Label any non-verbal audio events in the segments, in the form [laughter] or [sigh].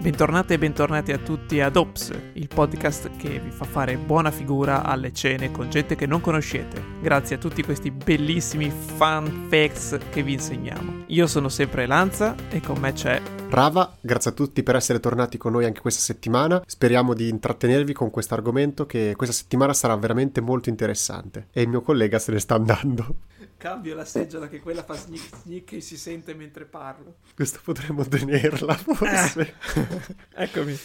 Bentornate e bentornati a tutti ad Ops, il podcast che vi fa fare buona figura alle cene con gente che non conoscete, grazie a tutti questi bellissimi fun facts che vi insegniamo. Io sono sempre Lanza e con me c'è Rava, grazie a tutti per essere tornati con noi anche questa settimana. Speriamo di intrattenervi con questo argomento che questa settimana sarà veramente molto interessante. E il mio collega se ne sta andando. Cambio la seggiola che quella fa snick snick e si sente mentre parlo. Questa potremmo tenerla [laughs] forse. Eh. Eccomi.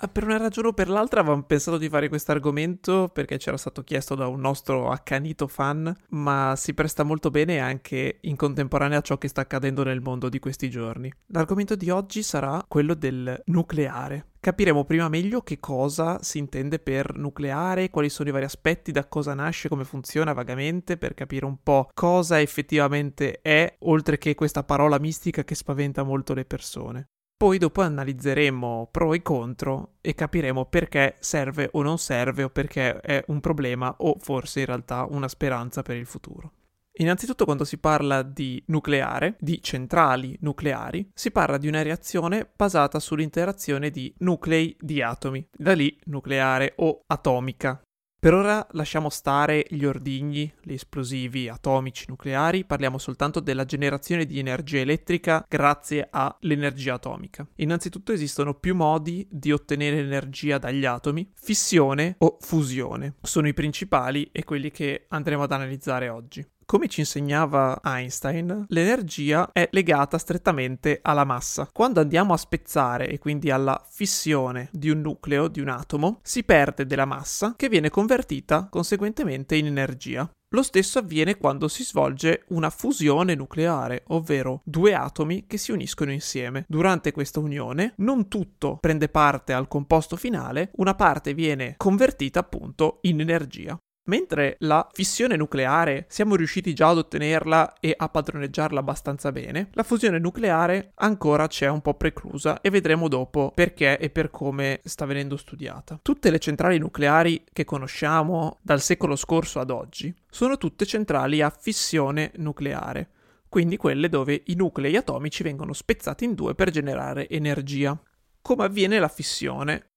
Ah, Per una ragione o per l'altra avevamo pensato di fare questo argomento perché c'era stato chiesto da un nostro accanito fan, ma si presta molto bene anche in contemporanea a ciò che sta accadendo nel mondo di questi giorni. L'argomento di oggi sarà quello del nucleare. Capiremo prima meglio che cosa si intende per nucleare, quali sono i vari aspetti, da cosa nasce, come funziona vagamente, per capire un po' cosa effettivamente è, oltre che questa parola mistica che spaventa molto le persone. Poi dopo analizzeremo pro e contro e capiremo perché serve o non serve o perché è un problema o forse in realtà una speranza per il futuro. Innanzitutto quando si parla di nucleare, di centrali nucleari, si parla di una reazione basata sull'interazione di nuclei di atomi, da lì nucleare o atomica. Per ora lasciamo stare gli ordigni, gli esplosivi atomici nucleari, parliamo soltanto della generazione di energia elettrica grazie all'energia atomica. Innanzitutto esistono più modi di ottenere energia dagli atomi, fissione o fusione. Sono i principali e quelli che andremo ad analizzare oggi. Come ci insegnava Einstein, l'energia è legata strettamente alla massa. Quando andiamo a spezzare e quindi alla fissione di un nucleo, di un atomo, si perde della massa che viene convertita conseguentemente in energia. Lo stesso avviene quando si svolge una fusione nucleare, ovvero due atomi che si uniscono insieme. Durante questa unione non tutto prende parte al composto finale, una parte viene convertita appunto in energia. Mentre la fissione nucleare siamo riusciti già ad ottenerla e a padroneggiarla abbastanza bene, la fusione nucleare ancora c'è un po' preclusa e vedremo dopo perché e per come sta venendo studiata. Tutte le centrali nucleari che conosciamo dal secolo scorso ad oggi sono tutte centrali a fissione nucleare, quindi quelle dove i nuclei atomici vengono spezzati in due per generare energia. Come avviene la fissione?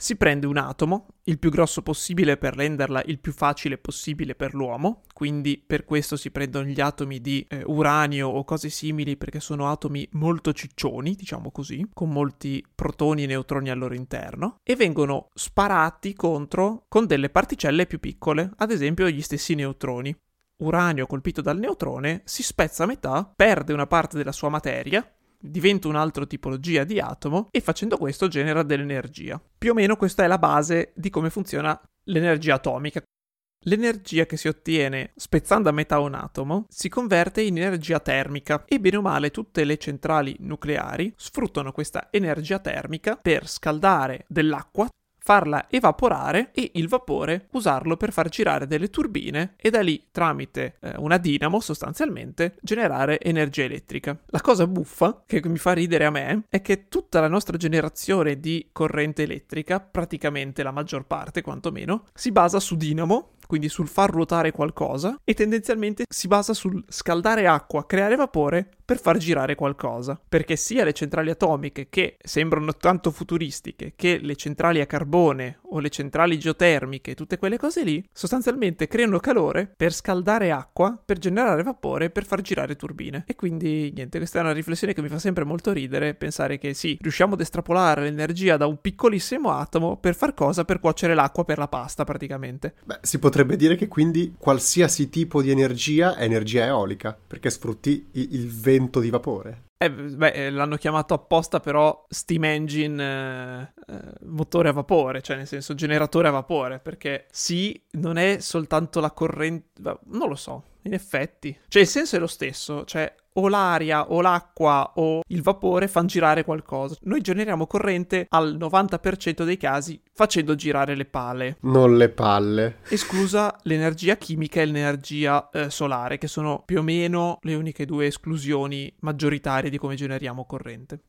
Si prende un atomo, il più grosso possibile per renderla il più facile possibile per l'uomo, quindi per questo si prendono gli atomi di eh, uranio o cose simili perché sono atomi molto ciccioni, diciamo così, con molti protoni e neutroni al loro interno, e vengono sparati contro con delle particelle più piccole, ad esempio gli stessi neutroni. Uranio colpito dal neutrone si spezza a metà, perde una parte della sua materia, diventa un'altra tipologia di atomo e facendo questo genera dell'energia. Più o meno questa è la base di come funziona l'energia atomica. L'energia che si ottiene spezzando a metà un atomo si converte in energia termica e bene o male tutte le centrali nucleari sfruttano questa energia termica per scaldare dell'acqua farla evaporare e il vapore usarlo per far girare delle turbine e da lì tramite eh, una dinamo sostanzialmente generare energia elettrica. La cosa buffa che mi fa ridere a me è che tutta la nostra generazione di corrente elettrica, praticamente la maggior parte quantomeno, si basa su dinamo quindi sul far ruotare qualcosa, e tendenzialmente si basa sul scaldare acqua, creare vapore per far girare qualcosa. Perché sia le centrali atomiche, che sembrano tanto futuristiche, che le centrali a carbone o le centrali geotermiche, tutte quelle cose lì, sostanzialmente creano calore per scaldare acqua, per generare vapore, per far girare turbine. E quindi niente, questa è una riflessione che mi fa sempre molto ridere, pensare che sì, riusciamo ad estrapolare l'energia da un piccolissimo atomo per far cosa? Per cuocere l'acqua per la pasta praticamente. Beh, si potrebbe dire che quindi qualsiasi tipo di energia è energia eolica, perché sfrutti il vento di vapore. Eh, beh, eh, l'hanno chiamato apposta però steam engine eh, eh, motore a vapore, cioè nel senso generatore a vapore, perché sì, non è soltanto la corrente, non lo so, in effetti. Cioè il senso è lo stesso, cioè o l'aria o l'acqua o il vapore fanno girare qualcosa. Noi generiamo corrente al 90% dei casi facendo girare le pale. Non le palle. Esclusa l'energia chimica e l'energia eh, solare, che sono più o meno le uniche due esclusioni maggioritarie di come generiamo corrente.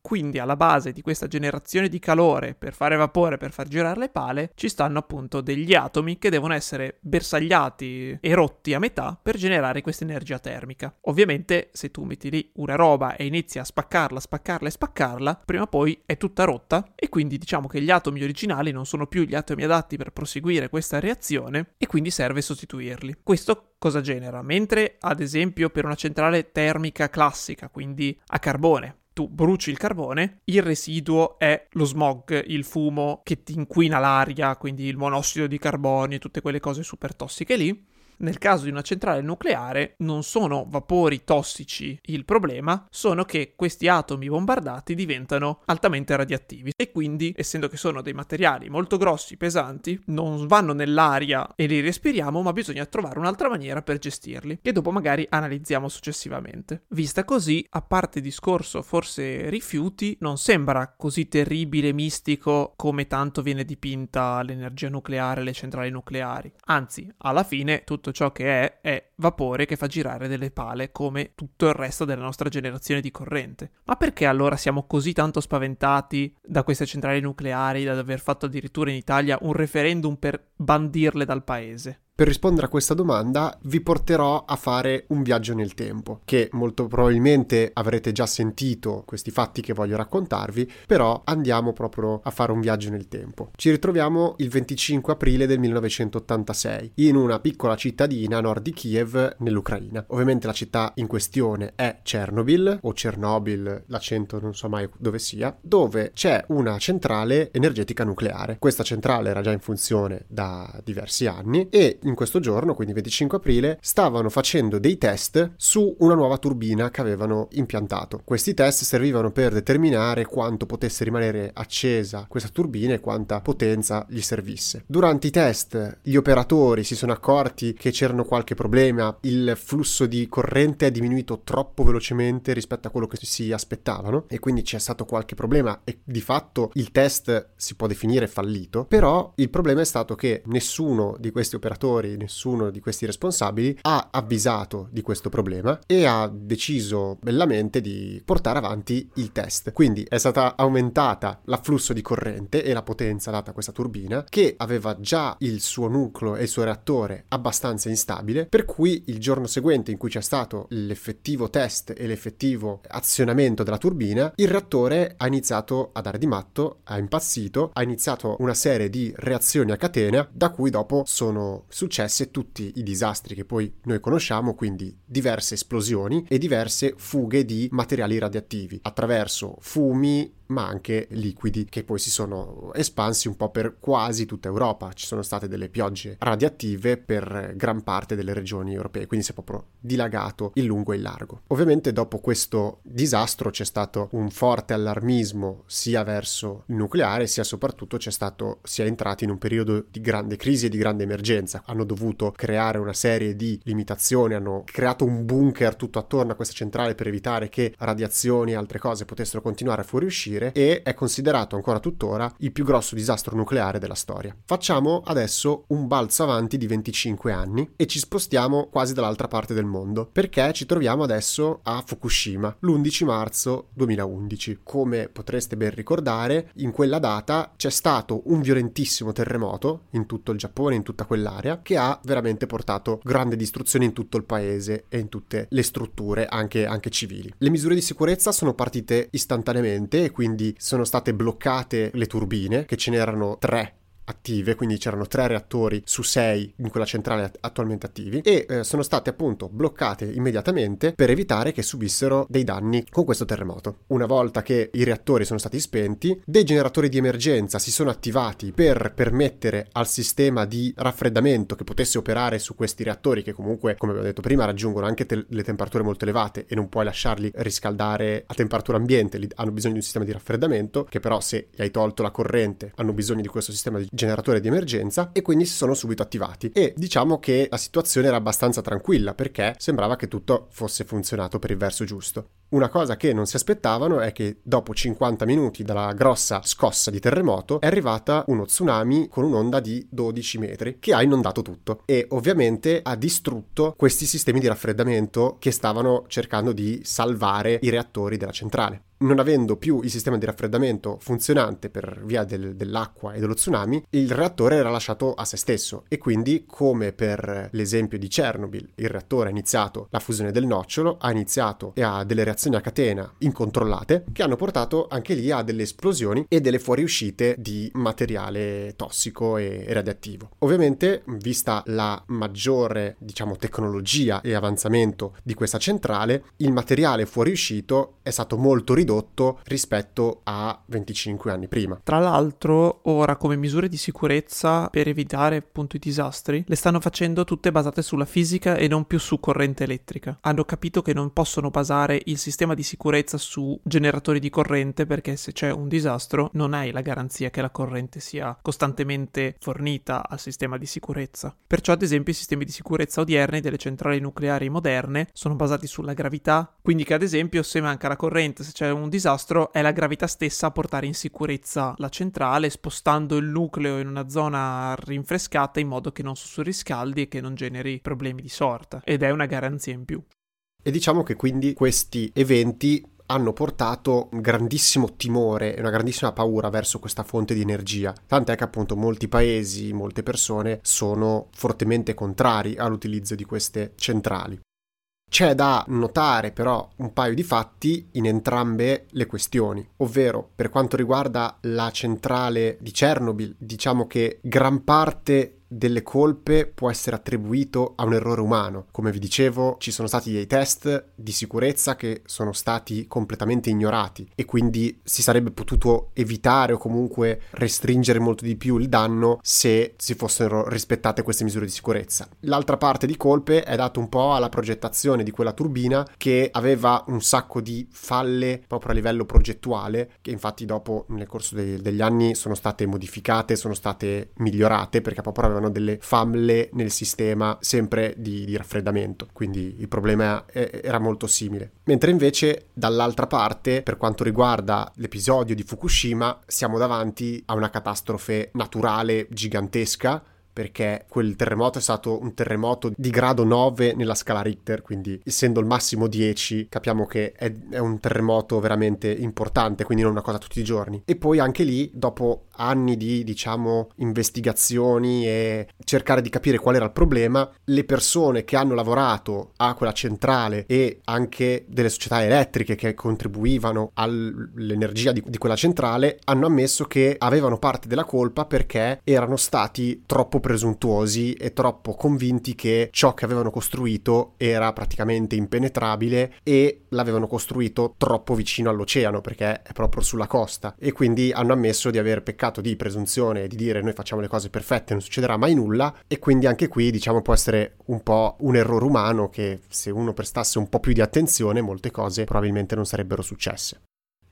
Quindi alla base di questa generazione di calore per fare vapore, per far girare le pale, ci stanno appunto degli atomi che devono essere bersagliati e rotti a metà per generare questa energia termica. Ovviamente se tu metti lì una roba e inizi a spaccarla, spaccarla e spaccarla, prima o poi è tutta rotta e quindi diciamo che gli atomi originali non sono più gli atomi adatti per proseguire questa reazione e quindi serve sostituirli. Questo cosa genera? Mentre ad esempio per una centrale termica classica, quindi a carbone, tu bruci il carbone, il residuo è lo smog, il fumo che ti inquina l'aria, quindi il monossido di carbonio e tutte quelle cose super tossiche lì. Nel caso di una centrale nucleare non sono vapori tossici il problema, sono che questi atomi bombardati diventano altamente radioattivi e quindi, essendo che sono dei materiali molto grossi, pesanti, non vanno nell'aria e li respiriamo, ma bisogna trovare un'altra maniera per gestirli, che dopo magari analizziamo successivamente. Vista così, a parte discorso forse rifiuti, non sembra così terribile mistico come tanto viene dipinta l'energia nucleare, le centrali nucleari. Anzi, alla fine tutto tutto ciò che è è vapore che fa girare delle pale come tutto il resto della nostra generazione di corrente. Ma perché allora siamo così tanto spaventati da queste centrali nucleari, da aver fatto addirittura in Italia un referendum per bandirle dal paese? Per rispondere a questa domanda vi porterò a fare un viaggio nel tempo, che molto probabilmente avrete già sentito questi fatti che voglio raccontarvi, però andiamo proprio a fare un viaggio nel tempo. Ci ritroviamo il 25 aprile del 1986 in una piccola cittadina a nord di Kiev nell'Ucraina. Ovviamente la città in questione è Chernobyl o Chernobyl, l'accento non so mai dove sia, dove c'è una centrale energetica nucleare. Questa centrale era già in funzione da diversi anni e in questo giorno, quindi 25 aprile, stavano facendo dei test su una nuova turbina che avevano impiantato. Questi test servivano per determinare quanto potesse rimanere accesa questa turbina e quanta potenza gli servisse. Durante i test gli operatori si sono accorti che c'erano qualche problema, il flusso di corrente è diminuito troppo velocemente rispetto a quello che si aspettavano e quindi c'è stato qualche problema e di fatto il test si può definire fallito, però il problema è stato che nessuno di questi operatori genitori, nessuno di questi responsabili ha avvisato di questo problema e ha deciso bellamente di portare avanti il test. Quindi è stata aumentata l'afflusso di corrente e la potenza data a questa turbina che aveva già il suo nucleo e il suo reattore abbastanza instabile, per cui il giorno seguente in cui c'è stato l'effettivo test e l'effettivo azionamento della turbina, il reattore ha iniziato a dare di matto, ha impazzito, ha iniziato una serie di reazioni a catena da cui dopo sono successe tutti i disastri che poi noi conosciamo, quindi diverse esplosioni e diverse fughe di materiali radioattivi attraverso fumi, ma anche liquidi che poi si sono espansi un po' per quasi tutta Europa. Ci sono state delle piogge radioattive per gran parte delle regioni europee, quindi si è proprio dilagato in lungo e in largo. Ovviamente dopo questo disastro c'è stato un forte allarmismo sia verso il nucleare sia soprattutto c'è stato si è entrati in un periodo di grande crisi e di grande emergenza. Hanno dovuto creare una serie di limitazioni, hanno creato un bunker tutto attorno a questa centrale per evitare che radiazioni e altre cose potessero continuare a fuoriuscire morire e è considerato ancora tuttora il più grosso disastro nucleare della storia. Facciamo adesso un balzo avanti di 25 anni e ci spostiamo quasi dall'altra parte del mondo perché ci troviamo adesso a Fukushima l'11 marzo 2011. Come potreste ben ricordare, in quella data c'è stato un violentissimo terremoto in tutto il Giappone, in tutta quell'area, che ha veramente portato grande distruzione in tutto il paese e in tutte le strutture, anche, anche civili. Le misure di sicurezza sono partite istantaneamente e quindi quindi sono state bloccate le turbine, che ce n'erano tre attive, quindi c'erano tre reattori su sei in quella centrale attualmente attivi e eh, sono state appunto bloccate immediatamente per evitare che subissero dei danni con questo terremoto. Una volta che i reattori sono stati spenti, dei generatori di emergenza si sono attivati per permettere al sistema di raffreddamento che potesse operare su questi reattori che comunque, come abbiamo detto prima, raggiungono anche te- le temperature molto elevate e non puoi lasciarli riscaldare a temperatura ambiente, hanno bisogno di un sistema di raffreddamento che però se gli hai tolto la corrente hanno bisogno di questo sistema di generatore di emergenza e quindi si sono subito attivati e diciamo che la situazione era abbastanza tranquilla perché sembrava che tutto fosse funzionato per il verso giusto. Una cosa che non si aspettavano è che dopo 50 minuti dalla grossa scossa di terremoto è arrivata uno tsunami con un'onda di 12 metri che ha inondato tutto e ovviamente ha distrutto questi sistemi di raffreddamento che stavano cercando di salvare i reattori della centrale. Non avendo più il sistema di raffreddamento funzionante per via del, dell'acqua e dello tsunami, il reattore era lasciato a se stesso e quindi, come per l'esempio di Chernobyl, il reattore ha iniziato la fusione del nocciolo, ha iniziato e ha delle reazioni a catena incontrollate che hanno portato anche lì a delle esplosioni e delle fuoriuscite di materiale tossico e radioattivo. Ovviamente, vista la maggiore, diciamo, tecnologia e avanzamento di questa centrale, il materiale fuoriuscito è stato molto ridotto rispetto a 25 anni prima. Tra l'altro, ora come misure di sicurezza per evitare appunto i disastri, le stanno facendo tutte basate sulla fisica e non più su corrente elettrica. Hanno capito che non possono basare il sistema di sicurezza su generatori di corrente perché se c'è un disastro non hai la garanzia che la corrente sia costantemente fornita al sistema di sicurezza. Perciò ad esempio i sistemi di sicurezza odierni delle centrali nucleari moderne sono basati sulla gravità, quindi che ad esempio se manca la corrente, se c'è un disastro è la gravità stessa a portare in sicurezza la centrale, spostando il nucleo in una zona rinfrescata in modo che non sussurriscaldi e che non generi problemi di sorta. Ed è una garanzia in più. E diciamo che quindi questi eventi hanno portato un grandissimo timore e una grandissima paura verso questa fonte di energia, tant'è che appunto molti paesi, molte persone sono fortemente contrari all'utilizzo di queste centrali. C'è da notare però un paio di fatti in entrambe le questioni, ovvero per quanto riguarda la centrale di Chernobyl, diciamo che gran parte delle colpe può essere attribuito a un errore umano. Come vi dicevo, ci sono stati dei test di sicurezza che sono stati completamente ignorati e quindi si sarebbe potuto evitare o comunque restringere molto di più il danno se si fossero rispettate queste misure di sicurezza. L'altra parte di colpe è data un po' alla progettazione di quella turbina che aveva un sacco di falle proprio a livello progettuale che infatti dopo nel corso dei, degli anni sono state modificate, sono state migliorate perché proprio avevano avevano delle falle nel sistema sempre di, di raffreddamento, quindi il problema era molto simile. Mentre invece dall'altra parte, per quanto riguarda l'episodio di Fukushima, siamo davanti a una catastrofe naturale gigantesca perché quel terremoto è stato un terremoto di grado 9 nella scala Richter, quindi essendo il massimo 10 capiamo che è, è, un terremoto veramente importante, quindi non una cosa tutti i giorni. E poi anche lì, dopo anni di, diciamo, investigazioni e cercare di capire qual era il problema, le persone che hanno lavorato a quella centrale e anche delle società elettriche che contribuivano all'energia di, di quella centrale hanno ammesso che avevano parte della colpa perché erano stati troppo presuntuosi e troppo convinti che ciò che avevano costruito era praticamente impenetrabile e l'avevano costruito troppo vicino all'oceano perché è proprio sulla costa. E quindi hanno ammesso di aver peccato di presunzione di dire noi facciamo le cose perfette, non succederà mai nulla e quindi anche qui diciamo può essere un po' un errore umano che se uno prestasse un po' più di attenzione molte cose probabilmente non sarebbero successe.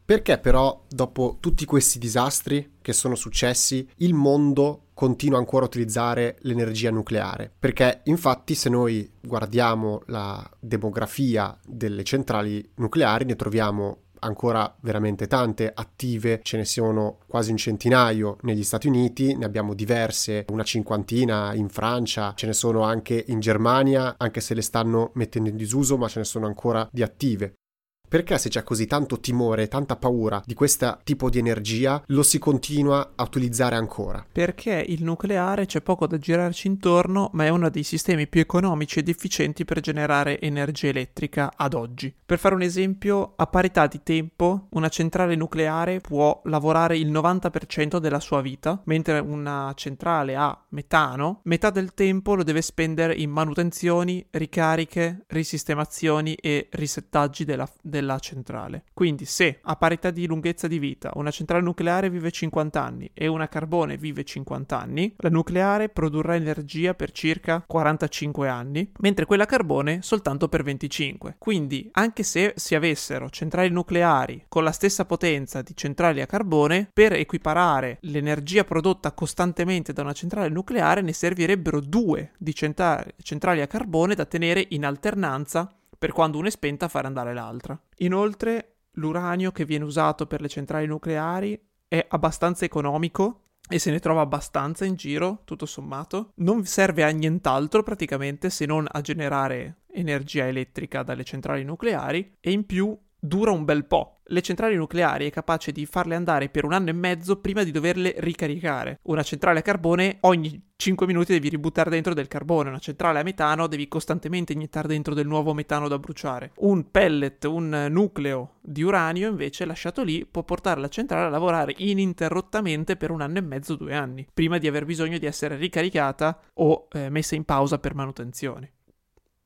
Perché però, dopo tutti questi disastri che sono successi, il mondo continua ancora a utilizzare l'energia nucleare? Perché infatti se noi guardiamo la demografia delle centrali nucleari ne troviamo ancora veramente tante attive, ce ne sono quasi un centinaio negli Stati Uniti, ne abbiamo diverse, una cinquantina in Francia, ce ne sono anche in Germania, anche se le stanno mettendo in disuso, ma ce ne sono ancora di attive. Perché se c'è così tanto timore, tanta paura di questo tipo di energia, lo si continua a utilizzare ancora? Perché il nucleare c'è poco da girarci intorno, ma è uno dei sistemi più economici ed efficienti per generare energia elettrica ad oggi. Per fare un esempio, a parità di tempo, una centrale nucleare può lavorare il 90% della sua vita, mentre una centrale a metano, metà del tempo lo deve spendere in manutenzioni, ricariche, risistemazioni e risettaggi della, della della centrale. Quindi se a parità di lunghezza di vita una centrale nucleare vive 50 anni e una carbone vive 50 anni, la nucleare produrrà energia per circa 45 anni, mentre quella carbone soltanto per 25. Quindi anche se si avessero centrali nucleari con la stessa potenza di centrali a carbone, per equiparare l'energia prodotta costantemente da una centrale nucleare ne servirebbero due di centrali a carbone da tenere in alternanza per quando una è spenta fare andare l'altra. Inoltre, l'uranio che viene usato per le centrali nucleari è abbastanza economico e se ne trova abbastanza in giro, tutto sommato. Non serve a nient'altro praticamente se non a generare energia elettrica dalle centrali nucleari e in più dura un bel po'. Le centrali nucleari è capace di farle andare per un anno e mezzo prima di doverle ricaricare. Una centrale a carbone ogni 5 minuti devi ributtare dentro del carbone, una centrale a metano devi costantemente iniettare dentro del nuovo metano da bruciare. Un pellet, un nucleo di uranio invece lasciato lì può portare la centrale a lavorare ininterrottamente per un anno e mezzo, due anni, prima di aver bisogno di essere ricaricata o eh, messa in pausa per manutenzione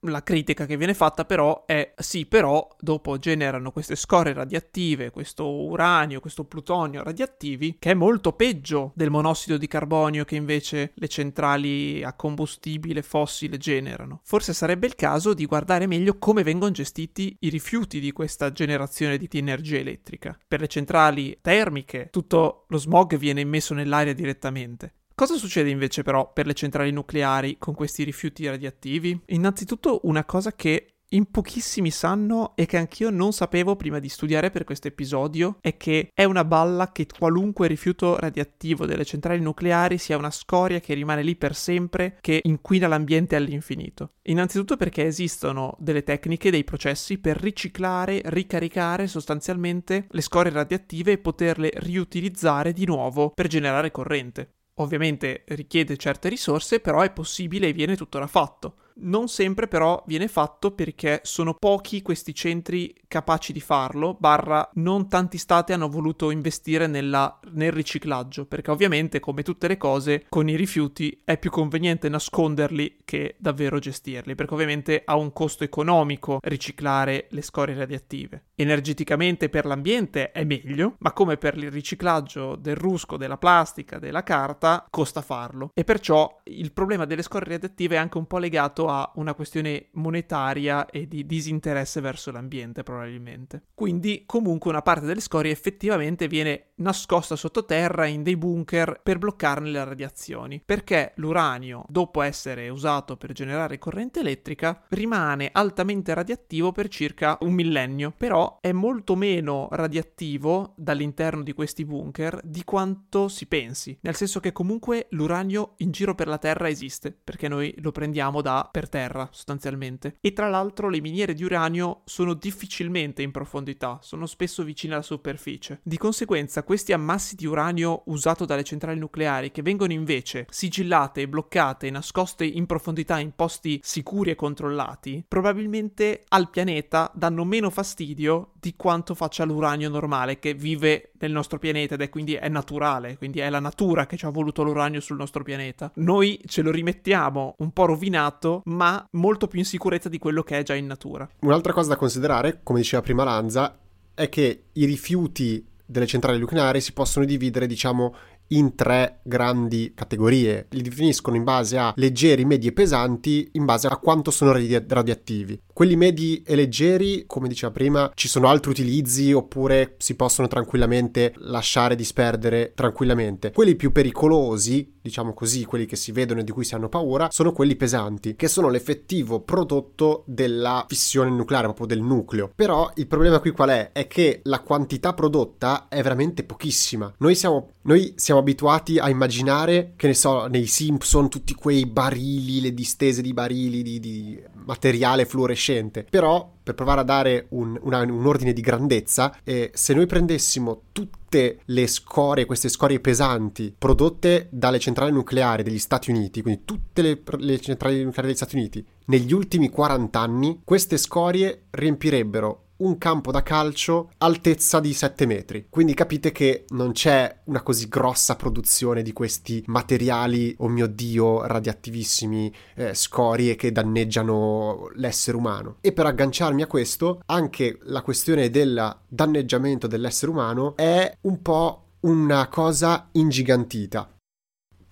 la critica che viene fatta però è sì, però dopo generano queste scorie radioattive, questo uranio, questo plutonio radioattivi, che è molto peggio del monossido di carbonio che invece le centrali a combustibile fossile generano. Forse sarebbe il caso di guardare meglio come vengono gestiti i rifiuti di questa generazione di energia elettrica. Per le centrali termiche tutto lo smog viene immesso nell'aria direttamente. Cosa succede invece però per le centrali nucleari con questi rifiuti radioattivi? Innanzitutto una cosa che in pochissimi sanno e che anch'io non sapevo prima di studiare per questo episodio è che è una balla che qualunque rifiuto radioattivo delle centrali nucleari sia una scoria che rimane lì per sempre, che inquina l'ambiente all'infinito. Innanzitutto perché esistono delle tecniche, dei processi per riciclare, ricaricare sostanzialmente le scorie radioattive e poterle riutilizzare di nuovo per generare corrente. Ovviamente richiede certe risorse, però è possibile e viene tuttora fatto. Non sempre però viene fatto perché sono pochi questi centri capaci di farlo, barra non tanti stati hanno voluto investire nella, nel riciclaggio, perché ovviamente come tutte le cose con i rifiuti è più conveniente nasconderli che davvero gestirli, perché ovviamente ha un costo economico riciclare le scorie radioattive. Energeticamente per l'ambiente è meglio, ma come per il riciclaggio del rusco, della plastica, della carta, costa farlo. E perciò il problema delle scorie radioattive è anche un po' legato a una questione monetaria e di disinteresse verso l'ambiente, probabilmente. Quindi, comunque, una parte delle scorie effettivamente viene nascosta sottoterra in dei bunker per bloccarne le radiazioni, perché l'uranio, dopo essere usato per generare corrente elettrica, rimane altamente radioattivo per circa un millennio, però è molto meno radioattivo dall'interno di questi bunker di quanto si pensi, nel senso che comunque l'uranio in giro per la Terra esiste, perché noi lo prendiamo da per terra sostanzialmente. E tra l'altro le miniere di uranio sono difficilmente in profondità, sono spesso vicine alla superficie. Di conseguenza questi ammassi di uranio usato dalle centrali nucleari che vengono invece sigillate, bloccate nascoste in profondità in posti sicuri e controllati, probabilmente al pianeta danno meno fastidio di quanto faccia l'uranio normale che vive nel nostro pianeta ed è quindi è naturale, quindi è la natura che ci ha voluto l'uranio sul nostro pianeta. Noi ce lo rimettiamo un po' rovinato, ma molto più in sicurezza di quello che è già in natura. Un'altra cosa da considerare, come diceva prima Lanza, è che i rifiuti delle centrali nucleari si possono dividere, diciamo, in tre grandi categorie. Li definiscono in base a leggeri, medi e pesanti, in base a quanto sono radi- radioattivi. Quelli medi e leggeri, come diceva prima, ci sono altri utilizzi oppure si possono tranquillamente lasciare disperdere tranquillamente. Quelli più pericolosi, diciamo così, quelli che si vedono e di cui si hanno paura, sono quelli pesanti, che sono l'effettivo prodotto della fissione nucleare, proprio del nucleo. Però il problema qui qual è? È che la quantità prodotta è veramente pochissima. Noi siamo, noi siamo abituati a immaginare, che ne so, nei Simpson, tutti quei barili, le distese di barili di, di materiale fluorescente. Però, per provare a dare un, una, un ordine di grandezza, eh, se noi prendessimo tutte le scorie, queste scorie pesanti prodotte dalle centrali nucleari degli Stati Uniti, quindi tutte le, le centrali nucleari degli Stati Uniti, negli ultimi 40 anni, queste scorie riempirebbero un campo da calcio altezza di 7 metri. Quindi capite che non c'è una così grossa produzione di questi materiali, oh mio dio, radioattivissimi, eh, scorie che danneggiano l'essere umano. E per agganciarmi a questo, anche la questione del danneggiamento dell'essere umano è un po' una cosa ingigantita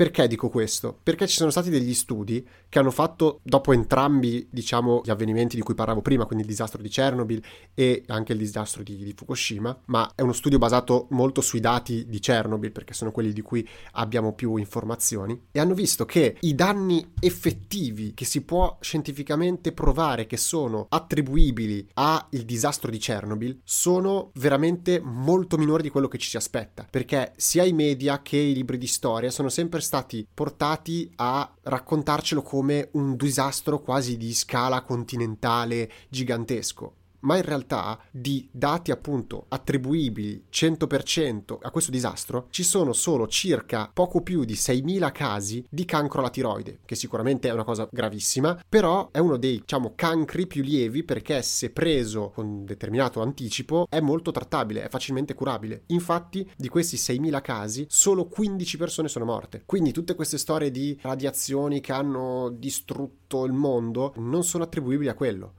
Perché dico questo? Perché ci sono stati degli studi che hanno fatto, dopo entrambi, diciamo, gli avvenimenti di cui parlavo prima, quindi il disastro di Chernobyl e anche il disastro di, di Fukushima, ma è uno studio basato molto sui dati di Chernobyl, perché sono quelli di cui abbiamo più informazioni, e hanno visto che i danni effettivi che si può scientificamente provare che sono attribuibili al disastro di Chernobyl sono veramente molto minori di quello che ci si aspetta, perché sia i media che i libri di storia sono sempre stati portati a raccontarcelo come un disastro quasi di scala continentale gigantesco ma in realtà di dati appunto attribuibili 100% a questo disastro ci sono solo circa poco più di 6.000 casi di cancro alla tiroide, che sicuramente è una cosa gravissima, però è uno dei diciamo cancri più lievi perché se preso con determinato anticipo è molto trattabile, è facilmente curabile. Infatti di questi 6.000 casi solo 15 persone sono morte. Quindi tutte queste storie di radiazioni che hanno distrutto il mondo non sono attribuibili a quello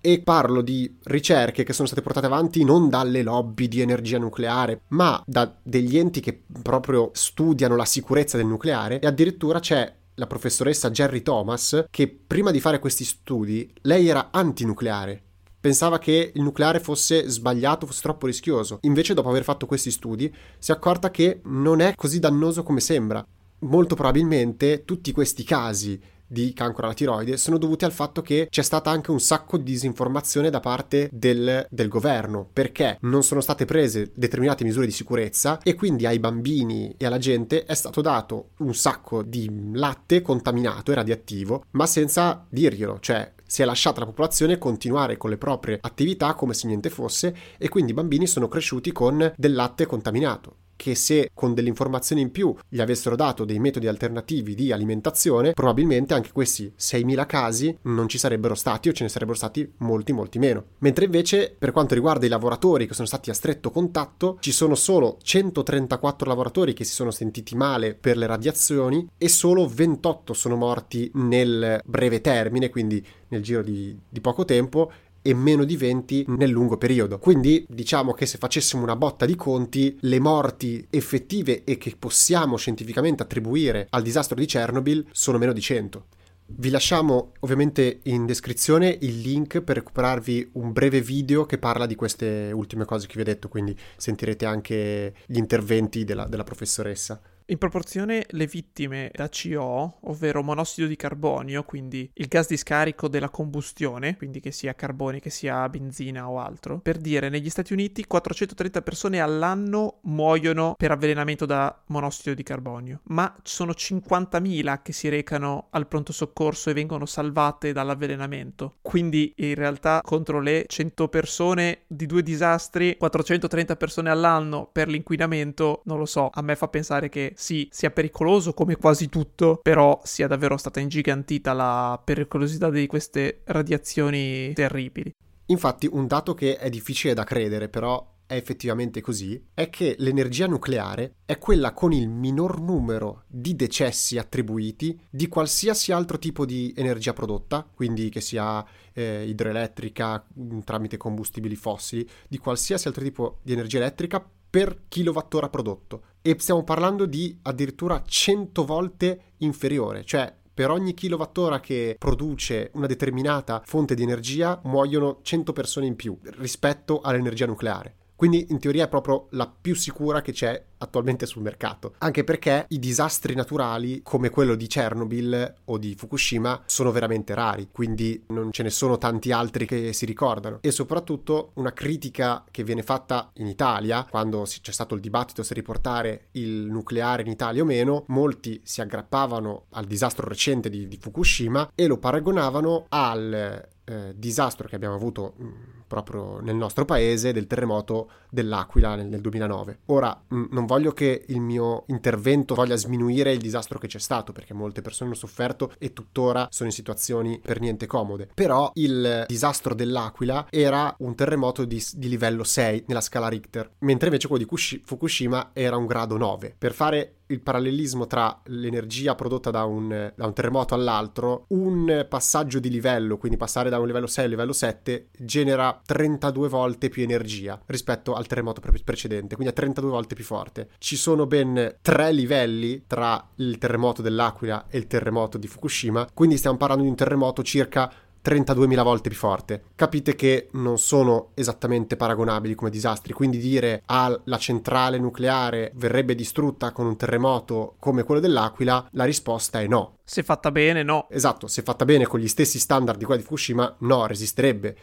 e parlo di ricerche che sono state portate avanti non dalle lobby di energia nucleare, ma da degli enti che proprio studiano la sicurezza del nucleare e addirittura c'è la professoressa Jerry Thomas che prima di fare questi studi lei era antinucleare. Pensava che il nucleare fosse sbagliato, fosse troppo rischioso. Invece, dopo aver fatto questi studi, si è accorta che non è così dannoso come sembra. Molto probabilmente tutti questi casi di cancro alla tiroide sono dovuti al fatto che c'è stata anche un sacco di disinformazione da parte del, del, governo perché non sono state prese determinate misure di sicurezza e quindi ai bambini e alla gente è stato dato un sacco di latte contaminato e radioattivo ma senza dirglielo cioè si è lasciata la popolazione continuare con le proprie attività come se niente fosse e quindi i bambini sono cresciuti con del latte contaminato che se con delle informazioni in più gli avessero dato dei metodi alternativi di alimentazione, probabilmente anche questi 6.000 casi non ci sarebbero stati o ce ne sarebbero stati molti molti meno. Mentre invece per quanto riguarda i lavoratori che sono stati a stretto contatto, ci sono solo 134 lavoratori che si sono sentiti male per le radiazioni e solo 28 sono morti nel breve termine, quindi nel giro di, di poco tempo e meno di 20 nel lungo periodo. Quindi diciamo che se facessimo una botta di conti, le morti effettive e che possiamo scientificamente attribuire al disastro di Chernobyl sono meno di 100. Vi lasciamo ovviamente in descrizione il link per recuperarvi un breve video che parla di queste ultime cose che vi ho detto, quindi sentirete anche gli interventi della, della professoressa. In proporzione le vittime da CO, ovvero monossido di carbonio, quindi il gas di scarico della combustione, quindi che sia carbone, che sia benzina o altro, per dire negli Stati Uniti 430 persone all'anno muoiono per avvelenamento da monossido di carbonio, ma sono 50.000 che si recano al pronto soccorso e vengono salvate dall'avvelenamento. Quindi in realtà contro le 100 persone di due disastri, 430 persone all'anno per l'inquinamento, non lo so, a me fa pensare che sì, sia pericoloso come quasi tutto, però sia davvero stata ingigantita la pericolosità di queste radiazioni terribili. Infatti, un dato che è difficile da credere, però è effettivamente così, è che l'energia nucleare è quella con il minor numero di decessi attribuiti di qualsiasi altro tipo di energia prodotta, quindi che sia eh, idroelettrica tramite combustibili fossili, di qualsiasi altro tipo di energia elettrica per kilowattora prodotto e stiamo parlando di addirittura 100 volte inferiore, cioè per ogni kilowattora che produce una determinata fonte di energia muoiono 100 persone in più rispetto all'energia nucleare. Quindi in teoria è proprio la più sicura che c'è attualmente sul mercato. Anche perché i disastri naturali come quello di Chernobyl o di Fukushima sono veramente rari, quindi non ce ne sono tanti altri che si ricordano. E soprattutto una critica che viene fatta in Italia, quando c'è stato il dibattito se riportare il nucleare in Italia o meno, molti si aggrappavano al disastro recente di, di Fukushima e lo paragonavano al eh, disastro che abbiamo avuto mm, proprio nel nostro paese del terremoto dell'Aquila nel, nel 2009. Ora, mh, non voglio che il mio intervento voglia sminuire il disastro che c'è stato, perché molte persone hanno sofferto e tuttora sono in situazioni per niente comode. Però il disastro dell'Aquila era un terremoto di, di livello 6 nella scala Richter, mentre invece quello di Fukushima era un grado 9. Per fare il parallelismo tra l'energia prodotta da un, da un, terremoto all'altro, un passaggio di livello, quindi passare da un livello 6 a un livello 7, genera 32 volte più energia rispetto al terremoto pre- precedente, quindi è 32 volte più forte. Ci sono ben tre livelli tra il terremoto dell'Aquila e il terremoto di Fukushima, quindi stiamo parlando di un terremoto circa 32.000 volte più forte. Capite che non sono esattamente paragonabili come disastri, quindi dire ah, la centrale nucleare verrebbe distrutta con un terremoto come quello dell'Aquila, la risposta è no. Se fatta bene, no. Esatto, se fatta bene con gli stessi standard di quella di Fukushima, no, resisterebbe.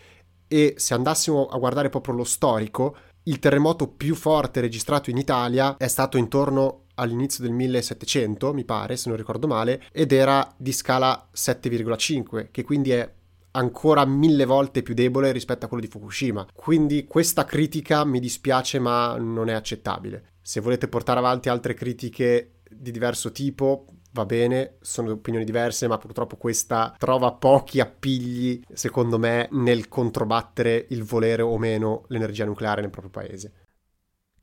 E se andassimo a guardare proprio lo storico, il terremoto più forte registrato in Italia è stato intorno all'inizio del 1700, mi pare, se non ricordo male, ed era di scala 7,5, che quindi è ancora mille volte più debole rispetto a quello di Fukushima. Quindi questa critica mi dispiace ma non è accettabile. Se volete portare avanti altre critiche di diverso tipo, va bene, sono opinioni diverse, ma purtroppo questa trova pochi appigli, secondo me, nel controbattere il volere o meno l'energia nucleare nel proprio paese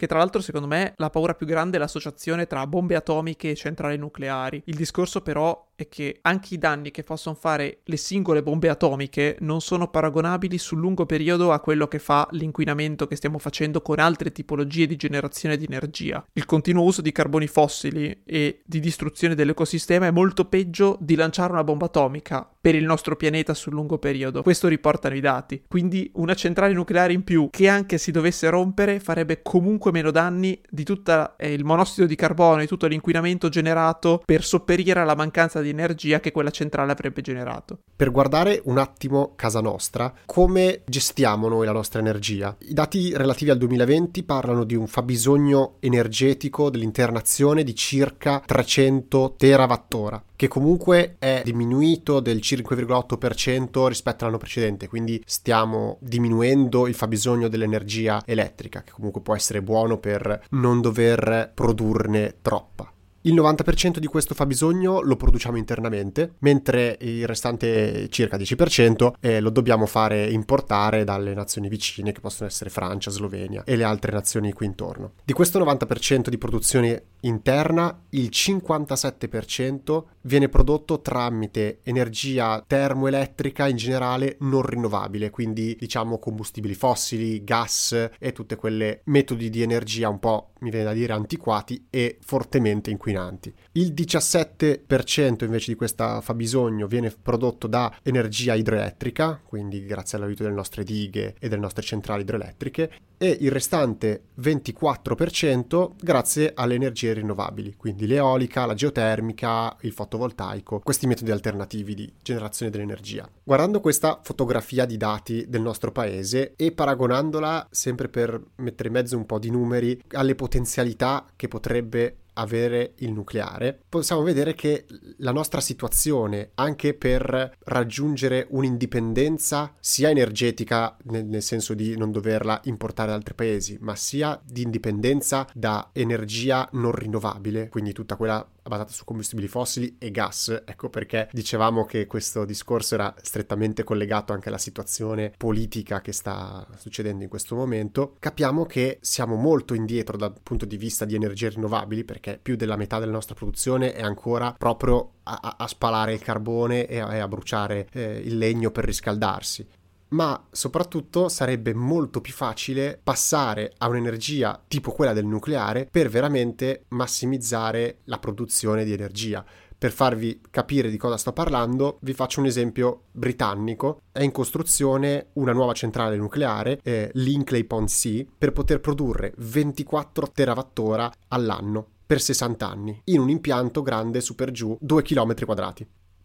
che tra l'altro secondo me la paura più grande è l'associazione tra bombe atomiche e centrali nucleari. Il discorso però è che anche i danni che possono fare le singole bombe atomiche non sono paragonabili sul lungo periodo a quello che fa l'inquinamento che stiamo facendo con altre tipologie di generazione di energia. Il continuo uso di carboni fossili e di distruzione dell'ecosistema è molto peggio di lanciare una bomba atomica per il nostro pianeta sul lungo periodo. Questo riportano i dati. Quindi una centrale nucleare in più che anche si dovesse rompere farebbe comunque meno danni di tutto eh, il monossido di carbonio e tutto l'inquinamento generato per sopperire alla mancanza di energia che quella centrale avrebbe generato. Per guardare un attimo casa nostra, come gestiamo noi la nostra energia? I dati relativi al 2020 parlano di un fabbisogno energetico dell'intera nazione di circa 300 terawattora che comunque è diminuito del 5,8% rispetto all'anno precedente, quindi stiamo diminuendo il fabbisogno dell'energia elettrica, che comunque può essere buono per non dover produrne troppa. Il 90% di questo fabbisogno lo produciamo internamente, mentre il restante circa 10% eh, lo dobbiamo fare importare dalle nazioni vicine, che possono essere Francia, Slovenia e le altre nazioni qui intorno. Di questo 90% di produzione interna, il 57% viene prodotto tramite energia termoelettrica in generale non rinnovabile, quindi diciamo combustibili fossili, gas e tutte quelle metodi di energia un po', mi viene da dire, antiquati e fortemente inquinanti. Il 17% invece di questo fabbisogno viene prodotto da energia idroelettrica, quindi grazie all'aiuto delle nostre dighe e delle nostre centrali idroelettriche, e il restante 24% grazie alle energie rinnovabili, quindi l'eolica, la geotermica, il fotovoltaico, questi metodi alternativi di generazione dell'energia. Guardando questa fotografia di dati del nostro paese e paragonandola sempre per mettere in mezzo un po' di numeri alle potenzialità che potrebbe avere il nucleare, possiamo vedere che la nostra situazione, anche per raggiungere un'indipendenza sia energetica, nel, nel, senso di non doverla importare da altri paesi, ma sia di indipendenza da energia non rinnovabile, quindi tutta quella basata su combustibili fossili e gas. Ecco perché dicevamo che questo discorso era strettamente collegato anche alla situazione politica che sta succedendo in questo momento. Capiamo che siamo molto indietro dal punto di vista di energie rinnovabili perché più della metà della nostra produzione è ancora proprio a, a spalare il carbone e a, e a bruciare eh, il legno per riscaldarsi ma soprattutto sarebbe molto più facile passare a un'energia tipo quella del nucleare per veramente massimizzare la produzione di energia. Per farvi capire di cosa sto parlando, vi faccio un esempio britannico. È in costruzione una nuova centrale nucleare, eh, l'Inkley Pond C, per poter produrre 24 terawattora all'anno per 60 anni, in un impianto grande su per giù 2 km quadrati.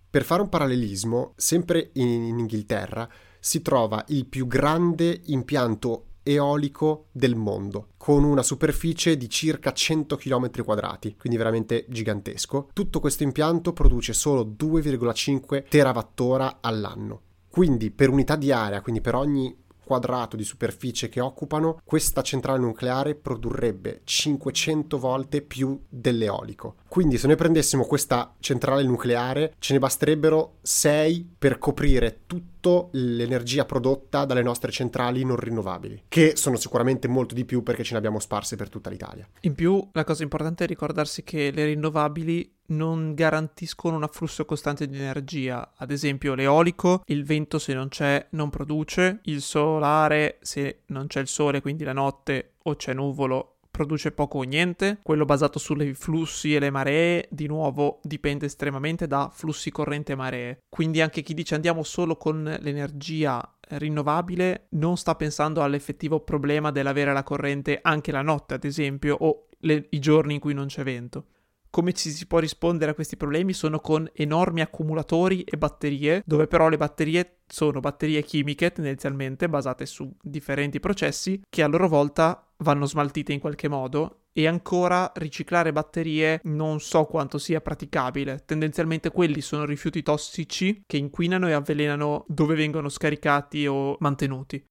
Per fare un parallelismo, sempre in Inghilterra, si trova il più grande impianto eolico del mondo, con una superficie di circa 100 km quadrati, quindi veramente gigantesco. Tutto questo impianto produce solo 2,5 terawattora all'anno. Quindi per unità di area, quindi per ogni quadrato di superficie che occupano, questa centrale nucleare produrrebbe 500 volte più dell'eolico. Quindi se noi prendessimo questa centrale nucleare ce ne basterebbero 6 per coprire tutta l'energia prodotta dalle nostre centrali non rinnovabili, che sono sicuramente molto di più perché ce ne abbiamo sparse per tutta l'Italia. In più, la cosa importante è ricordarsi che le rinnovabili non garantiscono un afflusso costante di energia. Ad esempio, l'eolico, il vento se non c'è non produce, il solare se non c'è il sole, quindi la notte o c'è nuvolo produce poco o niente, quello basato sui flussi e le maree di nuovo dipende estremamente da flussi corrente e maree. Quindi anche chi dice andiamo solo con l'energia rinnovabile non sta pensando all'effettivo problema dell'avere la corrente anche la notte, ad esempio, o le, i giorni in cui non c'è vento come ci si può rispondere a questi problemi sono con enormi accumulatori e batterie, dove però le batterie sono batterie chimiche tendenzialmente basate su differenti processi che a loro volta vanno smaltite in qualche modo e ancora riciclare batterie non so quanto sia praticabile. Tendenzialmente quelli sono rifiuti tossici che inquinano e avvelenano dove vengono scaricati o mantenuti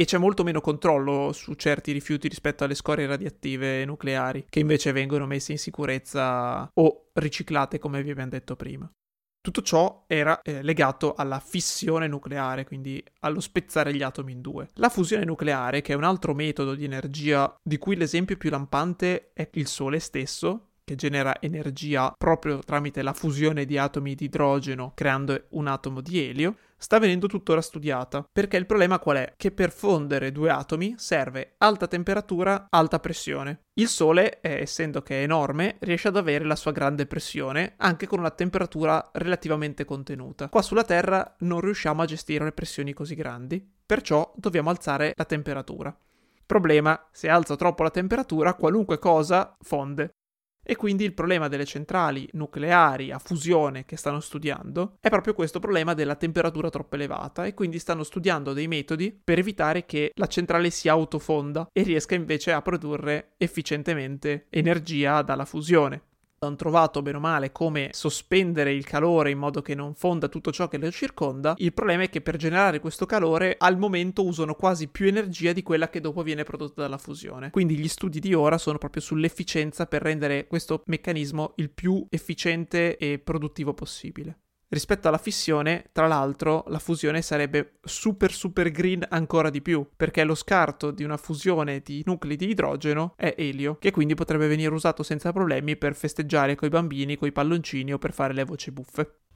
e c'è molto meno controllo su certi rifiuti rispetto alle scorie radioattive nucleari, che invece vengono messe in sicurezza o riciclate come vi abbiamo detto prima. Tutto ciò era eh, legato alla fissione nucleare, quindi allo spezzare gli atomi in due. La fusione nucleare, che è un altro metodo di energia di cui l'esempio più lampante è il Sole stesso, che genera energia proprio tramite la fusione di atomi di idrogeno creando un atomo di elio, sta venendo tuttora studiata. Perché il problema qual è? Che per fondere due atomi serve alta temperatura, alta pressione. Il Sole, eh, essendo che è enorme, riesce ad avere la sua grande pressione anche con una temperatura relativamente contenuta. Qua sulla Terra non riusciamo a gestire le pressioni così grandi, perciò dobbiamo alzare la temperatura. Problema, se alzo troppo la temperatura, qualunque cosa fonde. E quindi il problema delle centrali nucleari a fusione che stanno studiando è proprio questo problema della temperatura troppo elevata e quindi stanno studiando dei metodi per evitare che la centrale si autofonda e riesca invece a produrre efficientemente energia dalla fusione hanno trovato bene o male come sospendere il calore in modo che non fonda tutto ciò che lo circonda. Il problema è che per generare questo calore al momento usano quasi più energia di quella che dopo viene prodotta dalla fusione. Quindi gli studi di ora sono proprio sull'efficienza per rendere questo meccanismo il più efficiente e produttivo possibile. Rispetto alla fissione, tra l'altro, la fusione sarebbe super super green ancora di più, perché lo scarto di una fusione di nuclei di idrogeno è elio, che quindi potrebbe venire usato senza problemi per festeggiare coi bambini, coi palloncini o per fare le voci buffe.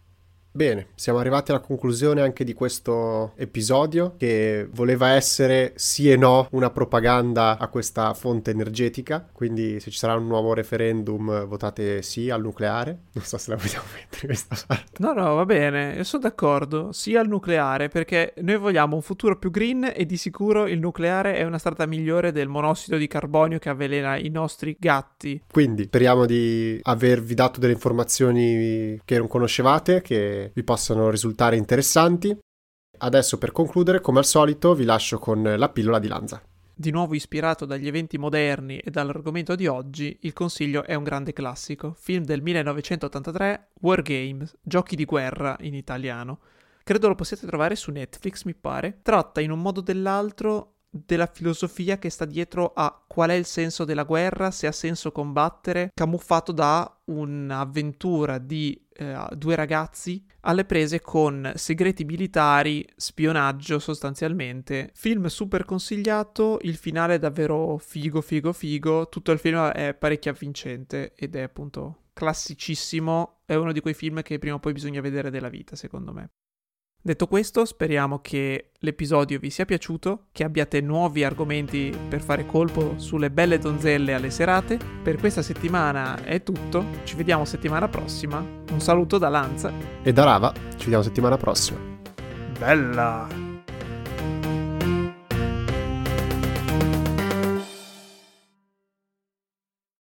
Bene, siamo arrivati alla conclusione anche di questo episodio che voleva essere sì e no una propaganda a questa fonte energetica, quindi se ci sarà un nuovo referendum votate sì al nucleare, non so se la vogliamo mettere questa parte. No, no, va bene, io sono d'accordo, sì al nucleare perché noi vogliamo un futuro più green e di sicuro il nucleare è una strada migliore del monossido di carbonio che avvelena i nostri gatti. Quindi speriamo di avervi dato delle informazioni che non conoscevate, vi possano risultare interessanti. Adesso per concludere, come al solito, vi lascio con la pillola di Lanza. Di nuovo ispirato dagli eventi moderni e dall'argomento di oggi, il consiglio è un grande classico, film del 1983, War Games, giochi di guerra in italiano. Credo lo possiate trovare su Netflix, mi pare. Tratta in un modo o dell'altro della filosofia che sta dietro a qual è il senso della guerra, se ha senso combattere, camuffato da un'avventura di eh, due ragazzi alle prese con segreti militari, spionaggio sostanzialmente. Film super consigliato, il finale è davvero figo, figo, figo, tutto il film è parecchio avvincente ed è appunto classicissimo, è uno di quei film che prima o poi bisogna vedere della vita, secondo me. Detto questo, speriamo che l'episodio vi sia piaciuto, che abbiate nuovi argomenti per fare colpo sulle belle donzelle alle serate. Per questa settimana è tutto, ci vediamo settimana prossima. Un saluto da Lanza e da Rava, ci vediamo settimana prossima. Bella!